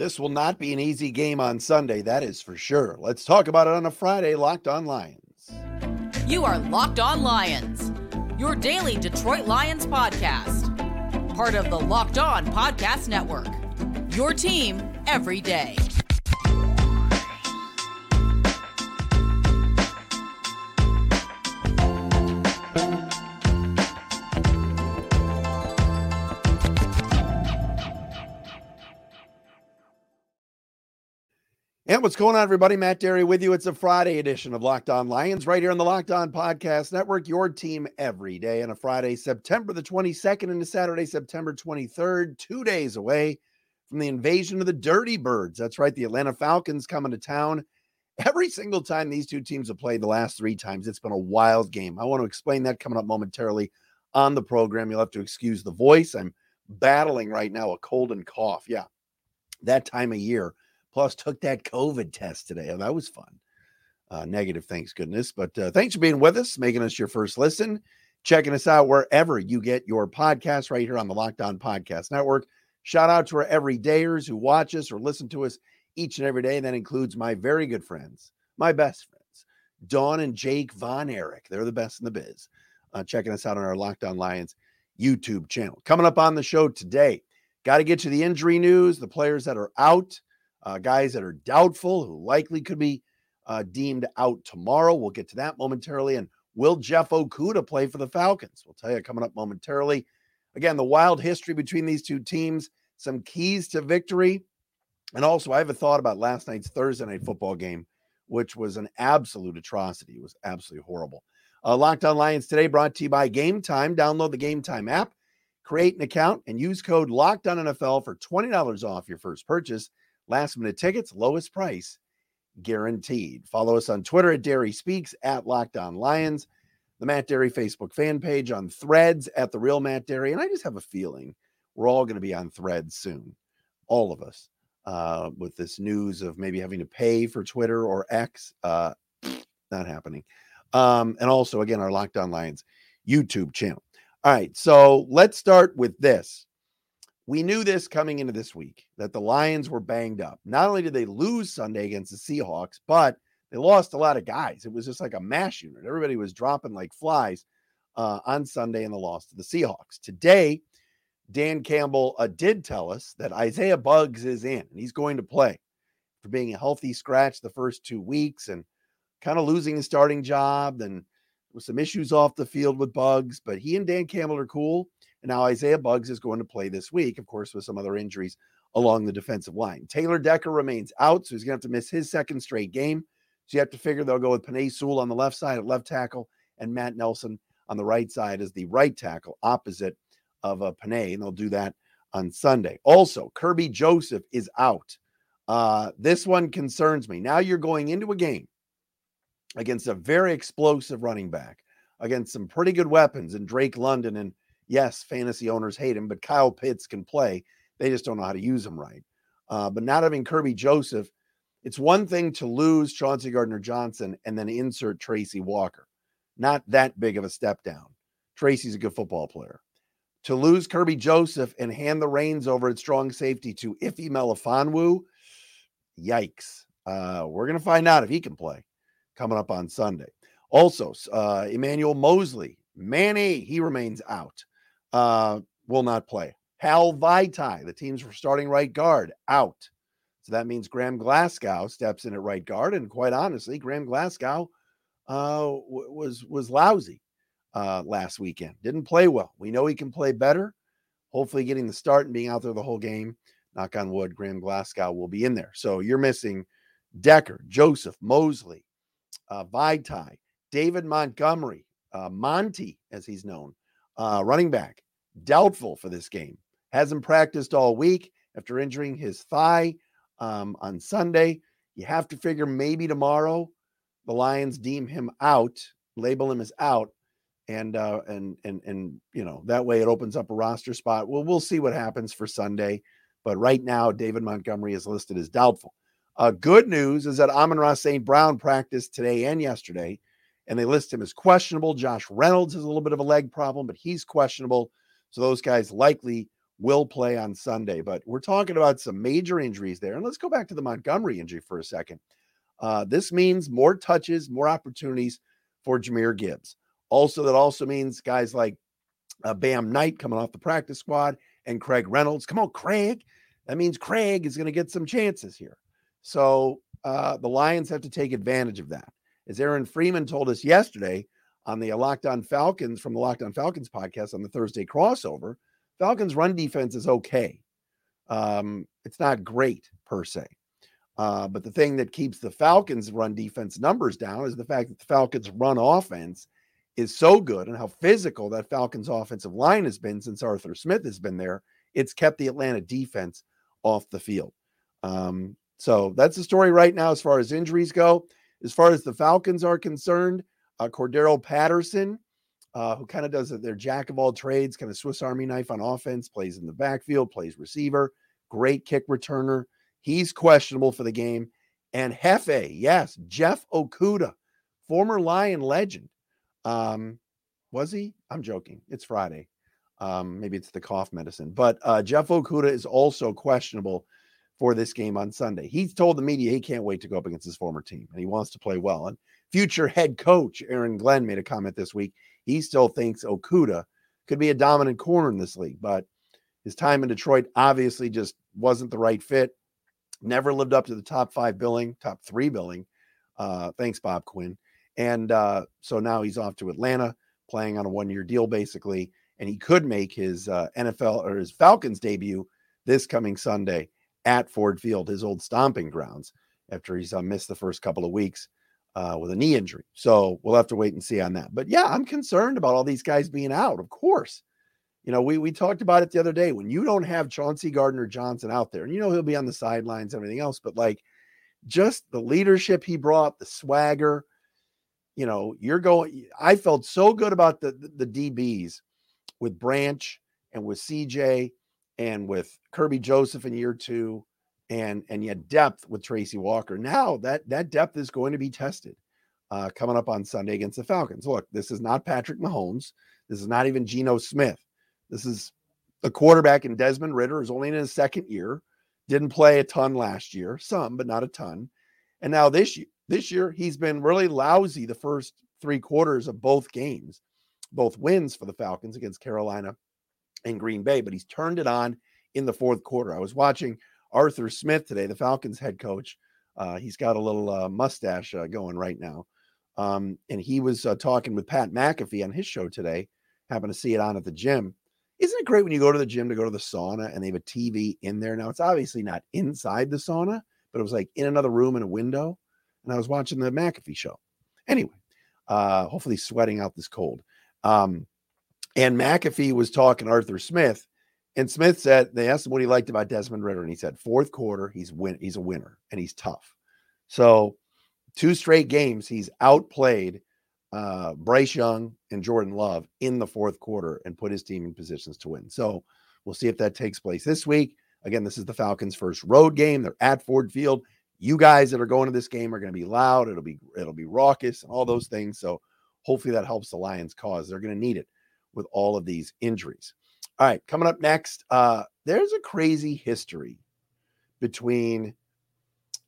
This will not be an easy game on Sunday, that is for sure. Let's talk about it on a Friday, Locked On Lions. You are Locked On Lions, your daily Detroit Lions podcast. Part of the Locked On Podcast Network. Your team every day. And what's going on, everybody? Matt Dery with you. It's a Friday edition of Locked On Lions right here on the Locked On Podcast Network, your team every day on a Friday, September the 22nd into Saturday, September 23rd, two days away from the invasion of the Dirty Birds. That's right. The Atlanta Falcons coming to town. Every single time these two teams have played the last three times, it's been a wild game. I want to explain that coming up momentarily on the program. You'll have to excuse the voice. I'm battling right now a cold and cough. Yeah, that time of year Plus, took that COVID test today. Oh, that was fun. Uh, negative, thanks goodness. But uh, thanks for being with us, making us your first listen, checking us out wherever you get your podcast, right here on the Locked On Podcast Network. Shout out to our everydayers who watch us or listen to us each and every day. And that includes my very good friends, my best friends, Dawn and Jake Von Erich. They're the best in the biz. Uh, checking us out on our Locked On Lions YouTube channel. Coming up on the show today, got to get to the injury news, the players that are out uh, guys that are doubtful, who likely could be uh, deemed out tomorrow. We'll get to that momentarily. And will Jeff Okudah play for the Falcons? We'll tell you coming up momentarily. Again, the wild history between these two teams, some keys to victory. And also, I have a thought about last night's Thursday night football game, which was an absolute atrocity. It was absolutely horrible. Uh, Locked On Lions today brought to you by Game Time. Download the Game Time app, create an account, and use code Locked On NFL for $20 off your first purchase. Last minute tickets, lowest price guaranteed. Follow us on Twitter at Dery Speaks, at Locked On Lions, the Matt Dery Facebook fan page on threads at The Real Matt Dery. And I just have a feeling we're all going to be on threads soon, all of us, uh, with this news of maybe having to pay for Twitter or X. Uh, not happening. Um, and also, again, our Locked On Lions YouTube channel. All right, so let's start with this. We knew this coming into this week that the Lions were banged up. Not only did they lose Sunday against the Seahawks, but they lost a lot of guys. It was just like a mash unit. Everybody was dropping like flies uh, on Sunday in the loss to the Seahawks. Today, Dan Campbell uh, did tell us that Isaiah Buggs is in and he's going to play for being a healthy scratch the first two weeks and kind of losing his starting job. And with some issues off the field with Buggs. but he and Dan Campbell are cool. And now Isaiah Buggs is going to play this week, of course, with some other injuries along the defensive line. Taylor Decker remains out, so he's going to have to miss his second straight game. So you have to figure they'll go with Penei Sewell on the left side at left tackle and Matt Nelson on the right side as the right tackle opposite of uh, Penei, and they'll do that on Sunday. Also, Kerby Joseph is out. Uh, this one concerns me. Now you're going into a game against a very explosive running back, against some pretty good weapons in Drake London and yes, fantasy owners hate him, but Kyle Pitts can play. They just don't know how to use him right. Uh, but not having Kerby Joseph, it's one thing to lose Chauncey Gardner Johnson and then insert Tracy Walker. Not that big of a step down. Tracy's a good football player. To lose Kerby Joseph and hand the reins over at strong safety to Ife Melifonwu, yikes. Uh, we're going to find out if he can play coming up on Sunday. Also, uh, Emmanuel Moseley, Manny, he remains out uh, will not play. Hal Vaitai, the team's starting right guard, out. So that means Graham Glasgow steps in at right guard. And quite honestly, Graham Glasgow uh, w- was was lousy uh, last weekend. Didn't play well. We know he can play better. Hopefully, getting the start and being out there the whole game. Knock on wood, Graham Glasgow will be in there. So you're missing Decker, Joseph, Moseley, uh, Vaitai, David Montgomery, uh, Monty, as he's known, uh, running back, doubtful for this game. Hasn't practiced all week after injuring his thigh um, on Sunday. You have to figure maybe tomorrow the Lions deem him out, label him as out, and uh, and and and you know that way it opens up a roster spot. Well, we'll see what happens for Sunday, but right now David Montgomery is listed as doubtful. Uh, good news is that Amon-Ra St. Brown practiced today and yesterday and they list him as questionable. Josh Reynolds has a little bit of a leg problem, but he's questionable. So those guys likely will play on Sunday. But we're talking about some major injuries there. And let's go back to the Montgomery injury for a second. Uh, this means more touches, more opportunities for Jahmyr Gibbs. Also, that also means guys like uh, Bam Knight coming off the practice squad and Craig Reynolds. Come on, Craig. That means Craig is going to get some chances here. So uh, the Lions have to take advantage of that. As Aaron Freeman told us yesterday on the Locked On Falcons from the Locked On Falcons podcast on the Thursday crossover, Falcons' run defense is okay. Um, it's not great per se. Uh, but the thing that keeps the Falcons' run defense numbers down is the fact that the Falcons' run offense is so good and how physical that Falcons' offensive line has been since Arthur Smith has been there. It's kept the Atlanta defense off the field. Um, so that's the story right now as far as injuries go. As far as the Falcons are concerned, uh, Cordarrelle Patterson, uh, who kind of does their jack of all trades, kind of Swiss Army knife on offense, plays in the backfield, plays receiver, great kick returner. He's questionable for the game. And Hefe, yes, Jeff Okudah, former Lion legend. Um, was he? I'm joking. It's Friday. Um, maybe it's the cough medicine, but uh, Jeff Okudah is also questionable for this game on Sunday. He's told the media he can't wait to go up against his former team and he wants to play well. And future head coach Aaron Glenn made a comment this week. He still thinks Okudah could be a dominant corner in this league, but his time in Detroit obviously just wasn't the right fit. Never lived up to the top five billing, top three billing. Uh, thanks, Bob Quinn. And uh, so now he's off to Atlanta, playing on a one year deal, basically. And he could make his uh, NFL or his Falcons debut this coming Sunday at Ford Field, his old stomping grounds, after he's uh, missed the first couple of weeks uh, with a knee injury. So we'll have to wait and see on that. But yeah, I'm concerned about all these guys being out, of course. You know, we we talked about it the other day. When you don't have Chauncey Gardner Johnson out there, and you know he'll be on the sidelines, everything else, but like just the leadership he brought, the swagger, you know, you're going. I felt so good about the the, the DBs with Branch and with CJ and with Kerby Joseph in year two, and and yet depth with Tracy Walker. Now that that depth is going to be tested uh, coming up on Sunday against the Falcons. Look, this is not Patrick Mahomes. This is not even Geno Smith. This is a quarterback in Desmond Ridder is only in his second year. Didn't play a ton last year, some but not a ton. And now this year, this year he's been really lousy the first three quarters of both games, both wins for the Falcons against Carolina in Green Bay, but he's turned it on in the fourth quarter. I was watching Arthur Smith today, the Falcons head coach. Uh, he's got a little uh, mustache uh, going right now. Um, and he was uh, talking with Pat McAfee on his show today. Happened to see it on at the gym. Isn't it great when you go to the gym to go to the sauna and they have a TV in there? Now, it's obviously not inside the sauna, but it was like in another room in a window. And I was watching the McAfee show. Anyway, uh, hopefully sweating out this cold. Um, and McAfee was talking Arthur Smith, and Smith said they asked him what he liked about Desmond Ridder, and he said fourth quarter he's win he's a winner and he's tough. So two straight games he's outplayed uh, Bryce Young and Jordan Love in the fourth quarter and put his team in positions to win. So we'll see if that takes place this week. Again, this is the Falcons' first road game. They're at Ford Field. You guys that are going to this game are going to be loud. It'll be it'll be raucous and all those things. So hopefully that helps the Lions' cause. They're going to need it with all of these injuries. All right, coming up next, uh, there's a crazy history between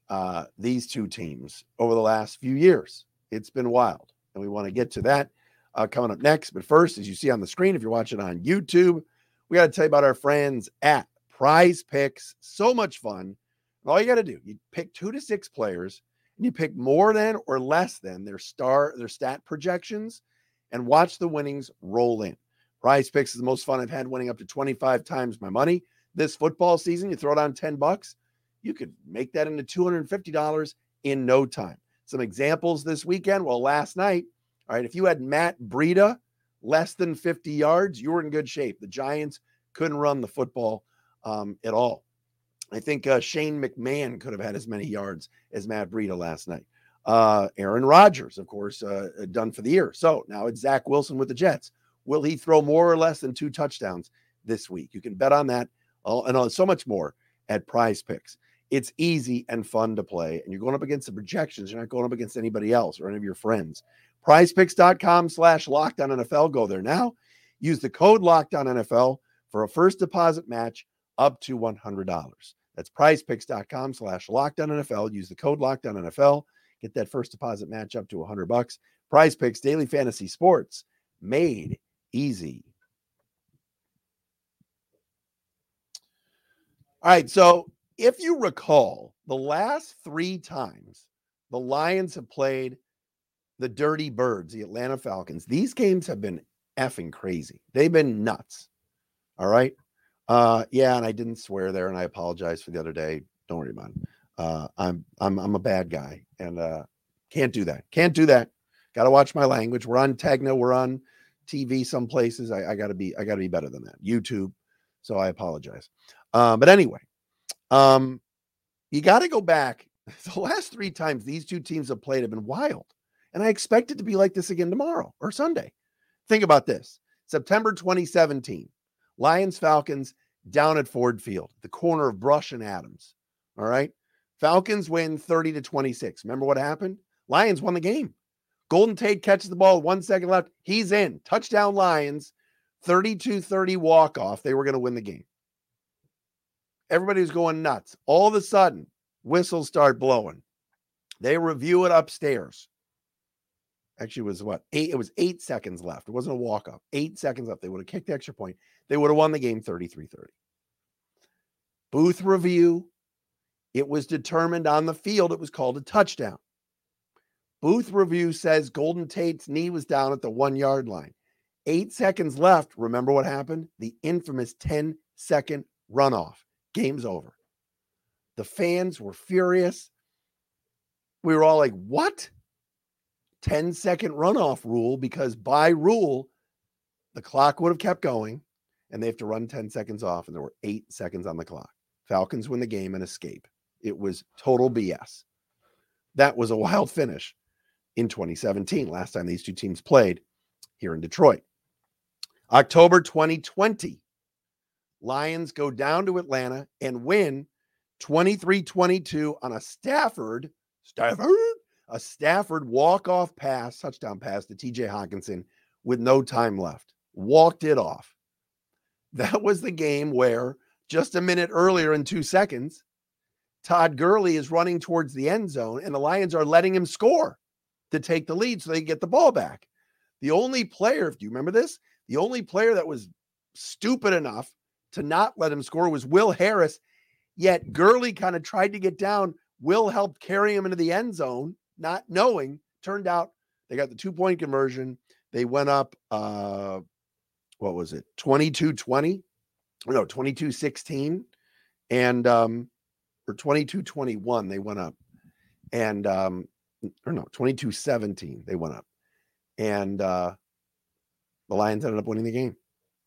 uh, these two teams over the last few years. It's been wild, and we want to get to that uh, coming up next. But first, as you see on the screen, if you're watching on YouTube, we got to tell you about our friends at Prize Picks. So much fun. All you got to do, you pick two to six players, and you pick more than or less than their star, their stat projections and watch the winnings roll in. Prize picks is the most fun I've had, winning up to 25 times my money this football season. You throw down 10 bucks, you could make that into $250 in no time. Some examples this weekend. Well, last night, all right, if you had Matt Breida less than 50 yards, you were in good shape. The Giants couldn't run the football um, at all. I think uh, Shane McMahon could have had as many yards as Matt Breida last night. Uh, Aaron Rodgers, of course, uh, uh, done for the year. So now it's Zach Wilson with the Jets. Will he throw more or less than two touchdowns this week? You can bet on that uh, and on so much more at Prize Picks. It's easy and fun to play, and you're going up against the projections. You're not going up against anybody else or any of your friends. PrizePicks.com slash locked on NFL. Go there now. Use the code locked on NFL for a first deposit match up to $100. That's prizepicks.com slash locked on NFL. Use the code locked on NFL. Get that first deposit match up to 100 bucks. Prize picks, daily fantasy sports made easy. All right. So if you recall, the last three times the Lions have played the Dirty Birds, the Atlanta Falcons, these games have been effing crazy. They've been nuts. All right. Uh, yeah, and I didn't swear there, and I apologize for the other day. Don't worry about it. Uh, I'm I'm I'm a bad guy, and uh, can't do that. Can't do that. Got to watch my language. We're on Tegna. We're on TV some places. I, I got to be I got to be better than that. YouTube. So I apologize. Uh, but anyway, um, you got to go back. The last three times these two teams have played have been wild, and I expect it to be like this again tomorrow or Sunday. Think about this: September 2017, Lions Falcons down at Ford Field, the corner of Brush and Adams. All right. Falcons win 30 to 26. Remember what happened? Lions won the game. Golden Tate catches the ball, one second left. He's in. Touchdown Lions, 32 30 walk off. They were going to win the game. Everybody was going nuts. All of a sudden, whistles start blowing. They review it upstairs. Actually, was what eight? It was eight seconds left. It wasn't a walk off. Eight seconds left. They would have kicked the extra point. They would have won the game 33 30. Booth review. It was determined on the field. It was called a touchdown. Booth review says Golden Tate's knee was down at the one yard line. Eight seconds left. Remember what happened? The infamous 10 second runoff. Game's over. The fans were furious. We were all like, what? 10 second runoff rule because by rule, the clock would have kept going and they have to run 10 seconds off. And there were eight seconds on the clock. Falcons win the game and escape. It was total BS. That was a wild finish in 2017, last time these two teams played here in Detroit. October 2020, Lions go down to Atlanta and win 23 22 on a Stafford, Stafford, a Stafford walk off pass, touchdown pass to TJ Hockenson with no time left. Walked it off. That was the game where just a minute earlier in two seconds, Todd Gurley is running towards the end zone and the Lions are letting him score to take the lead so they can get the ball back. The only player, if you remember this, the only player that was stupid enough to not let him score was Will Harris. Yet Gurley kind of tried to get down. Will helped carry him into the end zone not knowing. Turned out they got the two point conversion. They went up, uh, what was it, 22 20? No, 22 16. And, um, or 22 21, they went up. And, um, or no, 22 17, they went up. And, uh, the Lions ended up winning the game.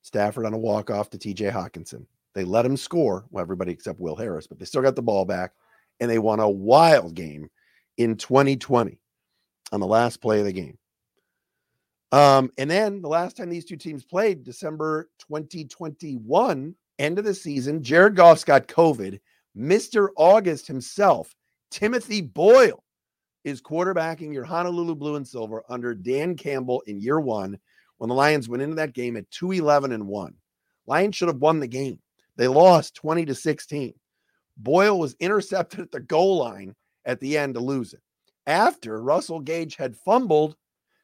Stafford on a walk off to TJ Hockenson. They let him score, well, everybody except Will Harris, but they still got the ball back and they won a wild game in 2020 on the last play of the game. Um, and then the last time these two teams played, December 2021, end of the season, Jared Goff's got COVID. Mr. August himself, Timothy Boyle, is quarterbacking your Honolulu Blue and Silver under Dan Campbell in year one when the Lions went into that game at 2 11 and 1. Lions should have won the game. They lost 20 to 16. Boyle was intercepted at the goal line at the end to lose it. After Russell Gage had fumbled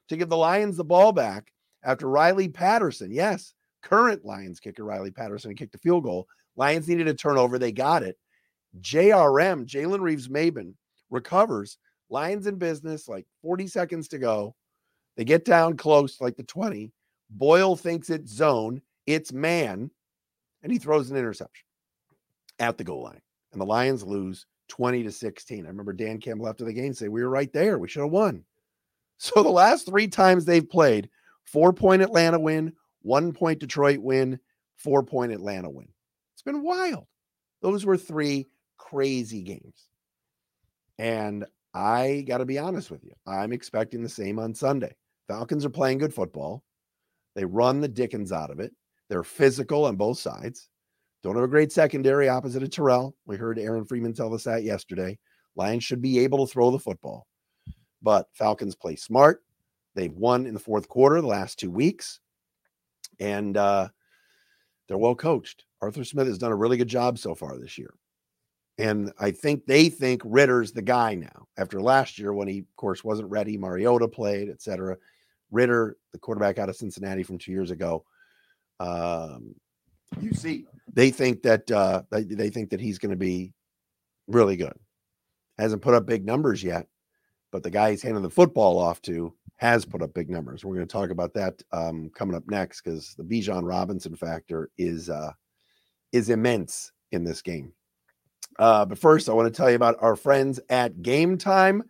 to give the Lions the ball back after Riley Patterson, yes, current Lions kicker Riley Patterson kicked a field goal. Lions needed a turnover. They got it. JRM, Jalen Reeves Maybin, recovers. Lions in business, like 40 seconds to go. They get down close, like the 20. Boyle thinks it's zone, it's man, and he throws an interception at the goal line. And the Lions lose 20 to 16. I remember Dan Campbell after the game say, We were right there. We should have won. So the last three times they've played, four point Atlanta win, one point Detroit win, four point Atlanta win. It's been wild. Those were three crazy games. And I got to be honest with you. I'm expecting the same on Sunday. Falcons are playing good football. They run the Dickens out of it. They're physical on both sides. Don't have a great secondary opposite of Terrell. We heard Aaron Freeman tell us that yesterday. Lions should be able to throw the football, but Falcons play smart. They've won in the fourth quarter the last two weeks. And uh, They're well coached. Arthur Smith has done a really good job so far this year. And I think they think Ridder's the guy now. After last year, when he, of course, wasn't ready, Mariota played, etc. Ridder, the quarterback out of Cincinnati from two years ago, um, you see, they think that uh, they, they think that he's going to be really good. Hasn't put up big numbers yet, but the guy he's handing the football off to has put up big numbers. We're going to talk about that um, coming up next because the Bijan Robinson factor is uh, is immense in this game. Uh, but first, I want to tell you about our friends at Game Time.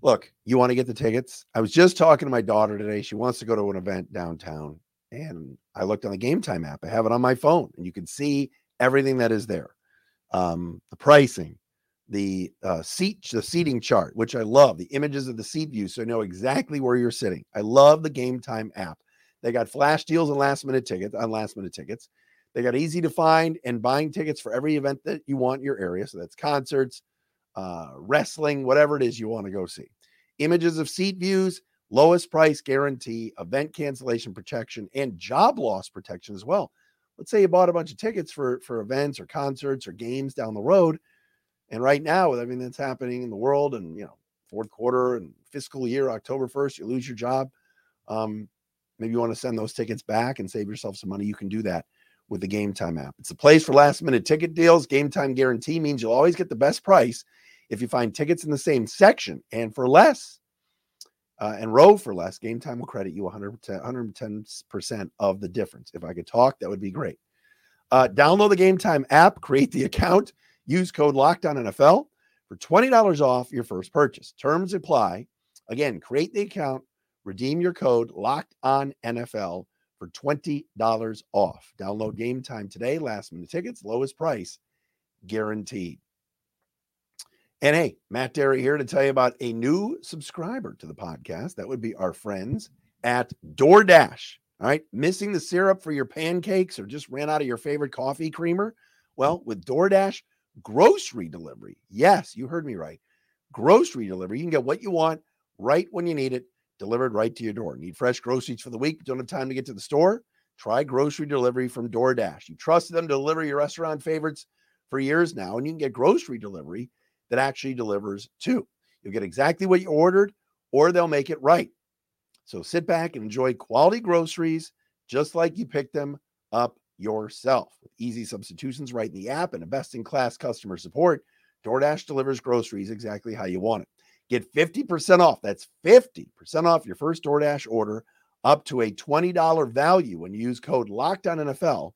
Look, you want to get the tickets? I was just talking to my daughter today. She wants to go to an event downtown, and I looked on the Game Time app. I have it on my phone, and you can see everything that is there, um, the pricing, the uh, seat, the seating chart, which I love, the images of the seat view, so I know exactly where you're sitting. I love the Game Time app. They got flash deals and last minute tickets on last minute tickets. They got easy to find and buying tickets for every event that you want in your area. So that's concerts, uh, wrestling, whatever it is you want to go see. Images of seat views, lowest price guarantee, event cancellation protection, and job loss protection as well. Let's say you bought a bunch of tickets for for events or concerts or games down the road, and right now with everything that's happening in the world, and you know, fourth quarter and fiscal year, October first, you lose your job. Um, maybe you want to send those tickets back and save yourself some money. You can do that with the Game Time app. It's a place for last minute ticket deals. Game Time guarantee means you'll always get the best price if you find tickets in the same section and for less. Uh, and row for less, Game Time will credit you 110, 110% of the difference. If I could talk, that would be great. Uh, download the Game Time app, create the account, use code Locked On NFL for $20 off your first purchase. Terms apply. Again, create the account, redeem your code Locked On NFL for $20 off. Download game time today. Last minute tickets, lowest price guaranteed. And hey, Matt Dery here to tell you about a new subscriber to the podcast. That would be our friends at DoorDash. All right, missing the syrup for your pancakes or just ran out of your favorite coffee creamer? Well, with DoorDash grocery delivery, yes, you heard me right. Grocery delivery, you can get what you want right when you need it delivered right to your door. Need fresh groceries for the week, don't have time to get to the store? Try grocery delivery from DoorDash. You trusted them to deliver your restaurant favorites for years now, and you can get grocery delivery that actually delivers too. You'll get exactly what you ordered, or they'll make it right. So sit back and enjoy quality groceries just like you picked them up yourself. With easy substitutions right in the app and a best in class customer support, DoorDash delivers groceries exactly how you want it. Get 50% off. That's 50% off your first DoorDash order up to a $20 value when you use code LOCKEDONNFL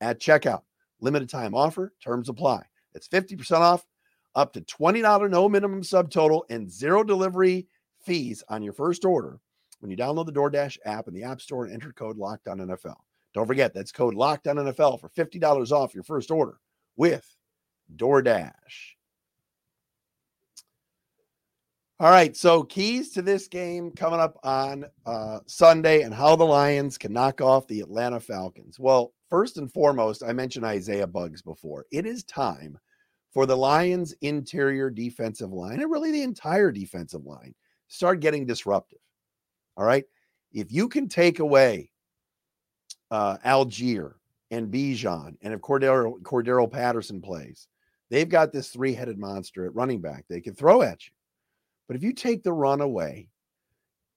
at checkout. Limited time offer, terms apply. That's 50% off up to $20 no minimum subtotal and zero delivery fees on your first order when you download the DoorDash app in the App Store and enter code LOCKEDONNFL. Don't forget, that's code LOCKEDONNFL for $50 off your first order with DoorDash. All right, so keys to this game coming up on uh, Sunday and how the Lions can knock off the Atlanta Falcons. Well, first and foremost, I mentioned Isaiah Buggs before. It is time for the Lions' interior defensive line and really the entire defensive line start getting disruptive. All right, if you can take away uh, Allgeier and Bijan, and if Cordarrelle, Cordarrelle Patterson plays, they've got this three-headed monster at running back they can throw at you. But if you take the run away,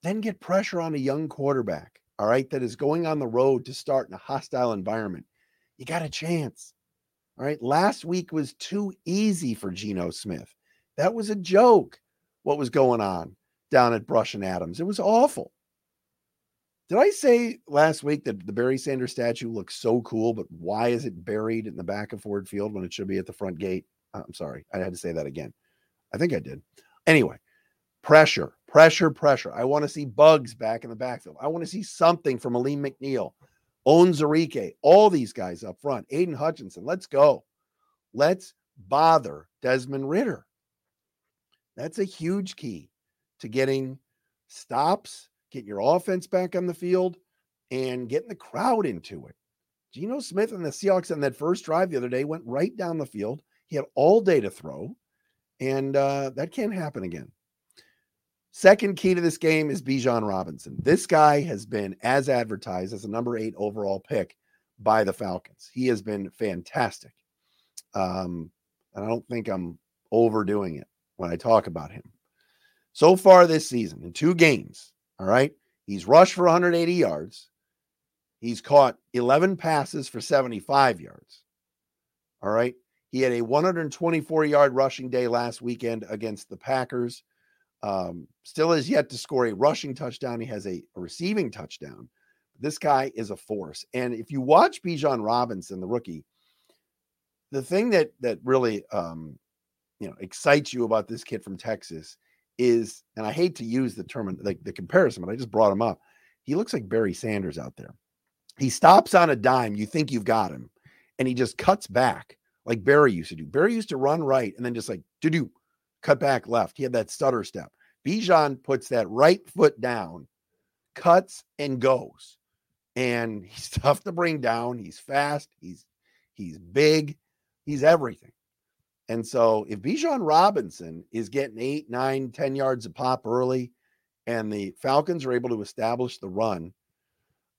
then get pressure on a young quarterback, all right, that is going on the road to start in a hostile environment, you got a chance. All right. Last week was too easy for Geno Smith. That was a joke, what was going on down at Brush and Adams. It was awful. Did I say last week that the Barry Sanders statue looks so cool, but why is it buried in the back of Ford Field when it should be at the front gate? Uh, I'm sorry. I had to say that again. I think I did. Anyway, Pressure, pressure, pressure. I want to see Buggs back in the backfield. I want to see something from Alim McNeill, Onwuzurike, all these guys up front. Aidan Hutchinson. Let's go. Let's bother Desmond Ridder. That's a huge key to getting stops, getting your offense back on the field, and getting the crowd into it. Geno Smith and the Seahawks on that first drive the other day went right down the field. He had all day to throw, and uh, that can't happen again. Second key to this game is Bijan Robinson. This guy has been as advertised as a number eight overall pick by the Falcons. He has been fantastic. Um, and I don't think I'm overdoing it when I talk about him. So far this season, in two games, all right, he's rushed for 180 yards. He's caught 11 passes for 75 yards. All right. He had a 124 yard rushing day last weekend against the Packers. Um, still has yet to score a rushing touchdown. He has a, a receiving touchdown. This guy is a force. And if you watch Bijan Robinson, the rookie, the thing that that really um, you know excites you about this kid from Texas is, and I hate to use the term like the comparison, but I just brought him up. He looks like Barry Sanders out there. He stops on a dime. You think you've got him, and he just cuts back like Barry used to do. Barry used to run right and then just like do do cut back left. He had that stutter step. Bijan puts that right foot down, cuts and goes. And he's tough to bring down. He's fast. He's he's big. He's everything. And so if Bijan Robinson is getting eight, nine, ten yards a pop early, and the Falcons are able to establish the run,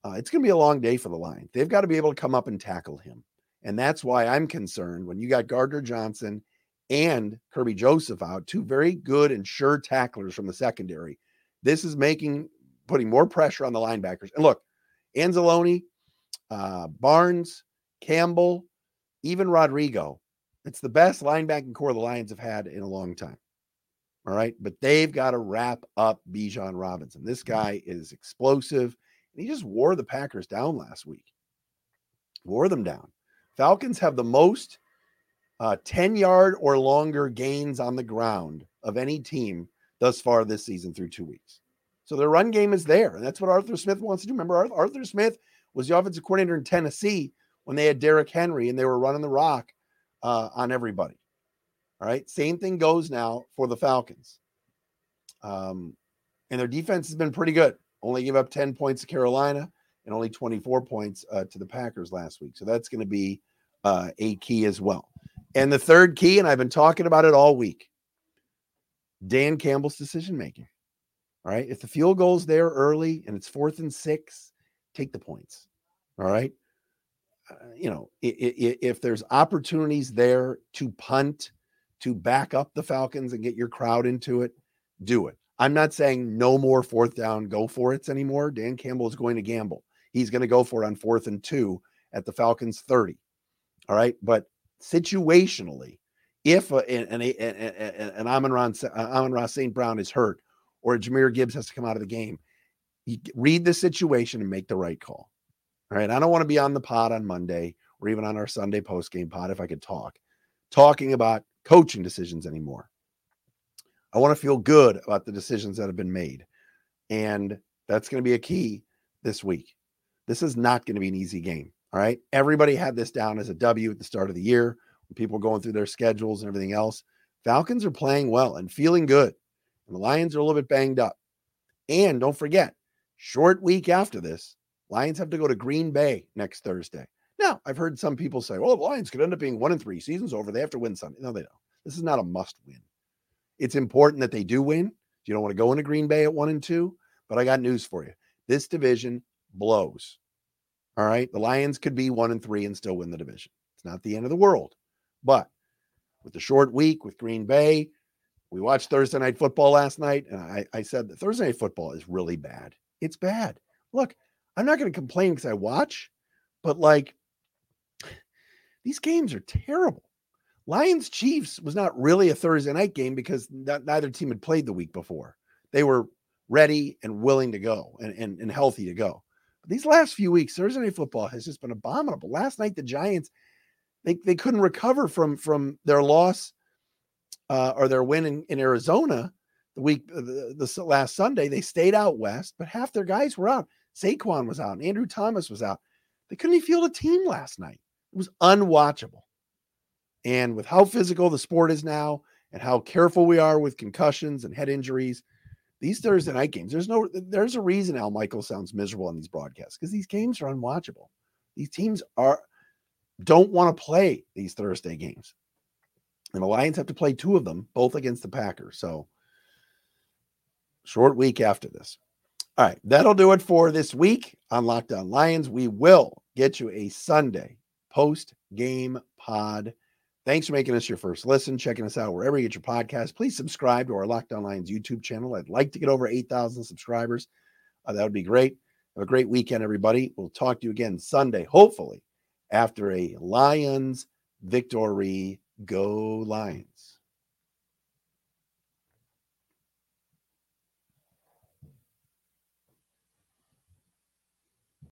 uh, it's going to be a long day for the line. They've got to be able to come up and tackle him. And that's why I'm concerned when you got Gardner Johnson and Kerby Joseph out, two very good and sure tacklers from the secondary. This is making putting more pressure on the linebackers. And look, Anzalone, uh, Barnes, Campbell, even Rodrigo. It's the best linebacking corps the Lions have had in a long time. All right. But they've got to wrap up Bijan Robinson. This guy is explosive. And he just wore the Packers down last week. Wore them down. Falcons have the most uh, 10 yard or longer gains on the ground of any team thus far this season through two weeks. So their run game is there. And that's what Arthur Smith wants to do. Remember, Arthur Smith was the offensive coordinator in Tennessee when they had Derrick Henry and they were running the rock uh, on everybody. All right. Same thing goes now for the Falcons. Um, and their defense has been pretty good. Only give up 10 points to Carolina and only 24 points uh, to the Packers last week. So that's going to be uh, a key as well. And the third key, and I've been talking about it all week Dan Campbell's decision making. All right. If the field goal's there early and it's fourth and six, take the points. All right. Uh, you know, if, if there's opportunities there to punt, to back up the Falcons and get your crowd into it, do it. I'm not saying no more fourth down, go for it anymore. Dan Campbell is going to gamble. He's going to go for it on fourth and two at the Falcons 30. All right. But situationally, if an, an, an Amon-Ra, uh, Amon-Ra St. Brown is hurt or Jahmyr Gibbs has to come out of the game, you read the situation and make the right call. All right. I don't want to be on the pod on Monday or even on our Sunday post game pod if I could talk, talking about coaching decisions anymore. I want to feel good about the decisions that have been made. And that's going to be a key this week. This is not going to be an easy game. All right. Everybody had this down as a W at the start of the year when people were going through their schedules and everything else. Falcons are playing well and feeling good. And the Lions are a little bit banged up. And don't forget, short week after this, Lions have to go to Green Bay next Thursday. Now, I've heard some people say, well, the Lions could end up being one and three seasons over. They have to win something. No, they don't. This is not a must win. It's important that they do win. You don't want to go into Green Bay at one and two, but I got news for you. This division blows. All right. The Lions could be one and three and still win the division. It's not the end of the world. But with the short week with Green Bay, we watched Thursday night football last night, and I, I said that Thursday night football is really bad. It's bad. Look, I'm not going to complain because I watch, but like these games are terrible. Lions Chiefs was not really a Thursday night game because neither team had played the week before. They were ready and willing to go and, and, and healthy to go. But these last few weeks, Thursday night football has just been abominable. Last night, the Giants, they, they couldn't recover from from their loss uh, or their win in, in Arizona the week uh, the, the last Sunday. They stayed out west, but half their guys were out. Saquon was out, Andrew Thomas was out. They couldn't even field a team last night. It was unwatchable. And with how physical the sport is now and how careful we are with concussions and head injuries, these Thursday night games, there's no there's a reason Al Michael sounds miserable on these broadcasts because these games are unwatchable. These teams are don't want to play these Thursday games. And the Lions have to play two of them, both against the Packers. So short week after this. All right, that'll do it for this week on Locked On Lions. We will get you a Sunday post game pod. Thanks for making us your first listen, checking us out wherever you get your podcast. Please subscribe to our Locked On Lions YouTube channel. I'd like to get over 8,000 subscribers. Uh, that would be great. Have a great weekend, everybody. We'll talk to you again Sunday, hopefully, after a Lions victory. Go Lions.